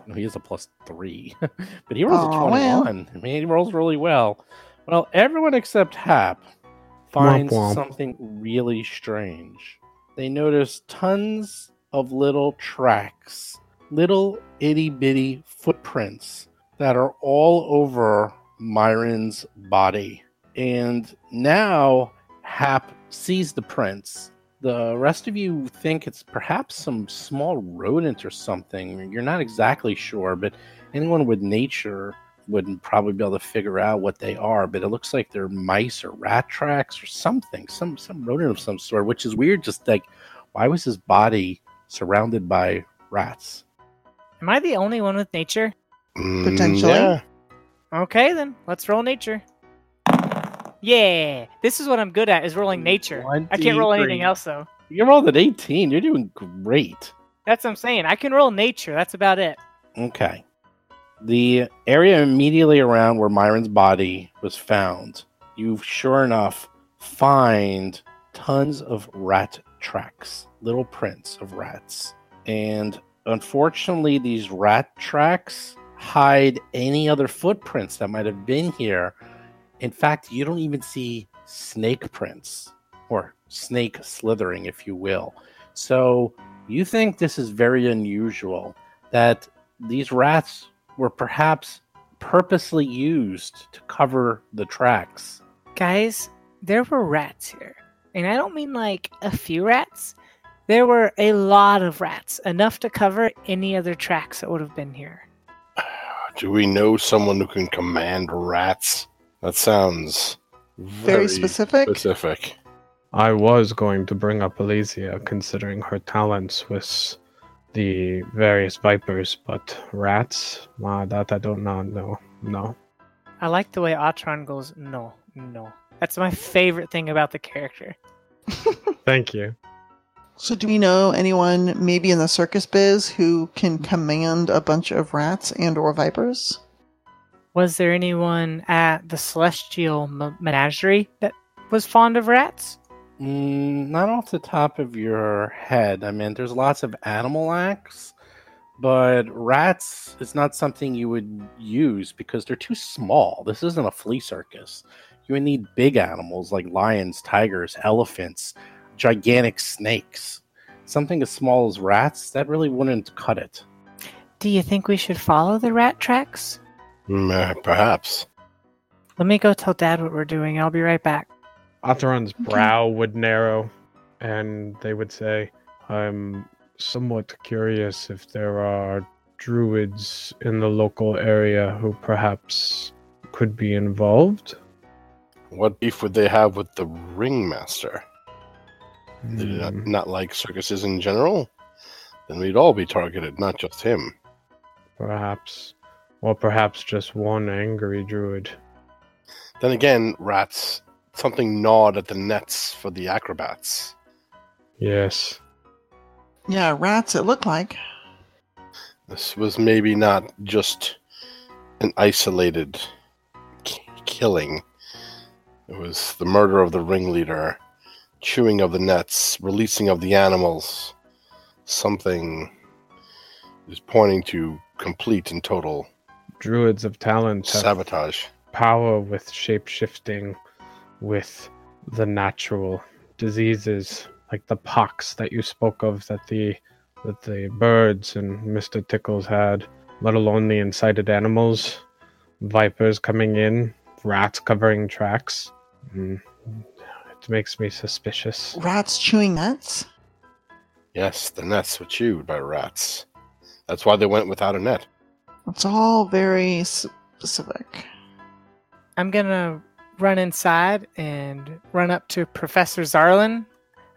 No, he has a plus three, [LAUGHS] but he rolls a Aw, well. 21. I mean, he rolls really well. Well, everyone except Hap finds womp. something really strange. They notice tons of little tracks, little itty bitty footprints that are all over Myron's body. And now Hap sees the prints. The rest of you think it's perhaps some small rodent or something. You're not exactly sure, but anyone with nature would probably be able to figure out what they are. But it looks like they're mice or rat tracks or something, some some rodent of some sort, which is weird. Just like, why was his body surrounded by rats? Am I the only one with nature? Mm, Potentially. yeah. Okay, then let's roll nature. Yeah, this is what I'm good at is rolling nature. I can't roll anything else though. You rolled an 18. You're doing great. That's what I'm saying. I can roll nature. That's about it. Okay. The area immediately around where Myron's body was found, you sure enough find tons of rat tracks, little prints of rats. And unfortunately, these rat tracks hide any other footprints that might have been here. In fact, you don't even see snake prints or snake slithering, if you will. So you think this is very unusual that these rats were perhaps purposely used to cover the tracks. Guys, there were rats here. And I don't mean like a few rats. There were a lot of rats, enough to cover any other tracks that would have been here. [SIGHS] Do we know someone who can command rats? That sounds Very specific. Specific. I was going to bring up Elysia, considering her talents with the various vipers, but rats? Uh, that I don't know. No, no. I like the way Atron goes, no, no. That's my favorite thing about the character. [LAUGHS] Thank you. So, do we know anyone, maybe in the circus biz, who can command a bunch of rats and/or vipers? Was there anyone at the Celestial M- Menagerie that was fond of rats? Mm, not off the top of your head. I mean, there's lots of animal acts, but rats is not something you would use because they're too small. This isn't a flea circus. You would need big animals like lions, tigers, elephants, gigantic snakes. Something as small as rats, that really wouldn't cut it. Do you think we should follow the rat tracks? Mm, uh, perhaps. Let me go tell Dad what we're doing. I'll be right back. Atheron's brow would narrow, and they would say, I'm somewhat curious if there are druids in the local area who perhaps could be involved. What beef would they have with the ringmaster? They do not, Hmm, not like circuses in general? Then we'd all be targeted, not just him. perhaps. Or perhaps just one angry druid. Then again, rats, something gnawed at the nets for the acrobats. Yes. Yeah, rats. It looked like. This was maybe not just an isolated k- killing. It was the murder of the ringleader, chewing of the nets, releasing of the animals. Something is pointing to complete and total Druids of talent have sabotage. power with shape shifting, with the natural diseases like the pox that you spoke of that the that the birds and Mr. Tickles had, let alone the incited animals, vipers coming in, rats covering tracks. Mm, it makes me suspicious. Rats chewing nuts? Yes, the nets were chewed by rats. That's why they went without a net. It's all very specific. I'm gonna run inside and run up to Professor Zarlin.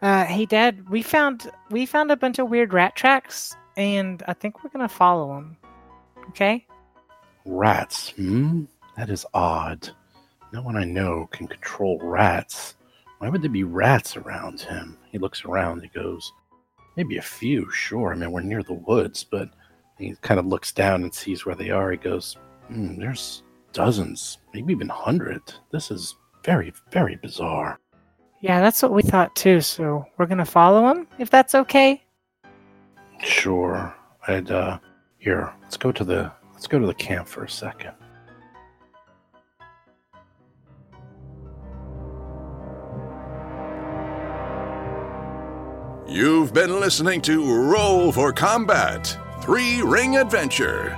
Uh, hey, Dad, we found we found a bunch of weird rat tracks, and I think we're gonna follow them. Okay? Rats, hmm? That is odd. No one I know can control rats. Why would there be rats around him? He looks around, he goes, Maybe a few, sure. I mean, we're near the woods, but he kind of looks down and sees where they are. He goes, hmm, There's dozens, maybe even hundred. This is very, very bizarre. Yeah, that's what we thought too. So we're gonna follow him if that's okay. Sure. I'd uh here, let's go to the let's go to the camp for a second. You've been listening to Roll for Combat Three Ring Adventure,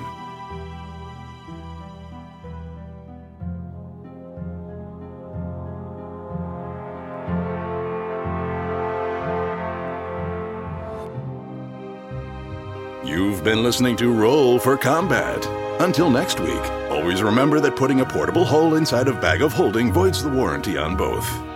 You've been listening to Roll for Combat. Until next week, always remember that putting a portable hole inside a bag of holding voids the warranty on both.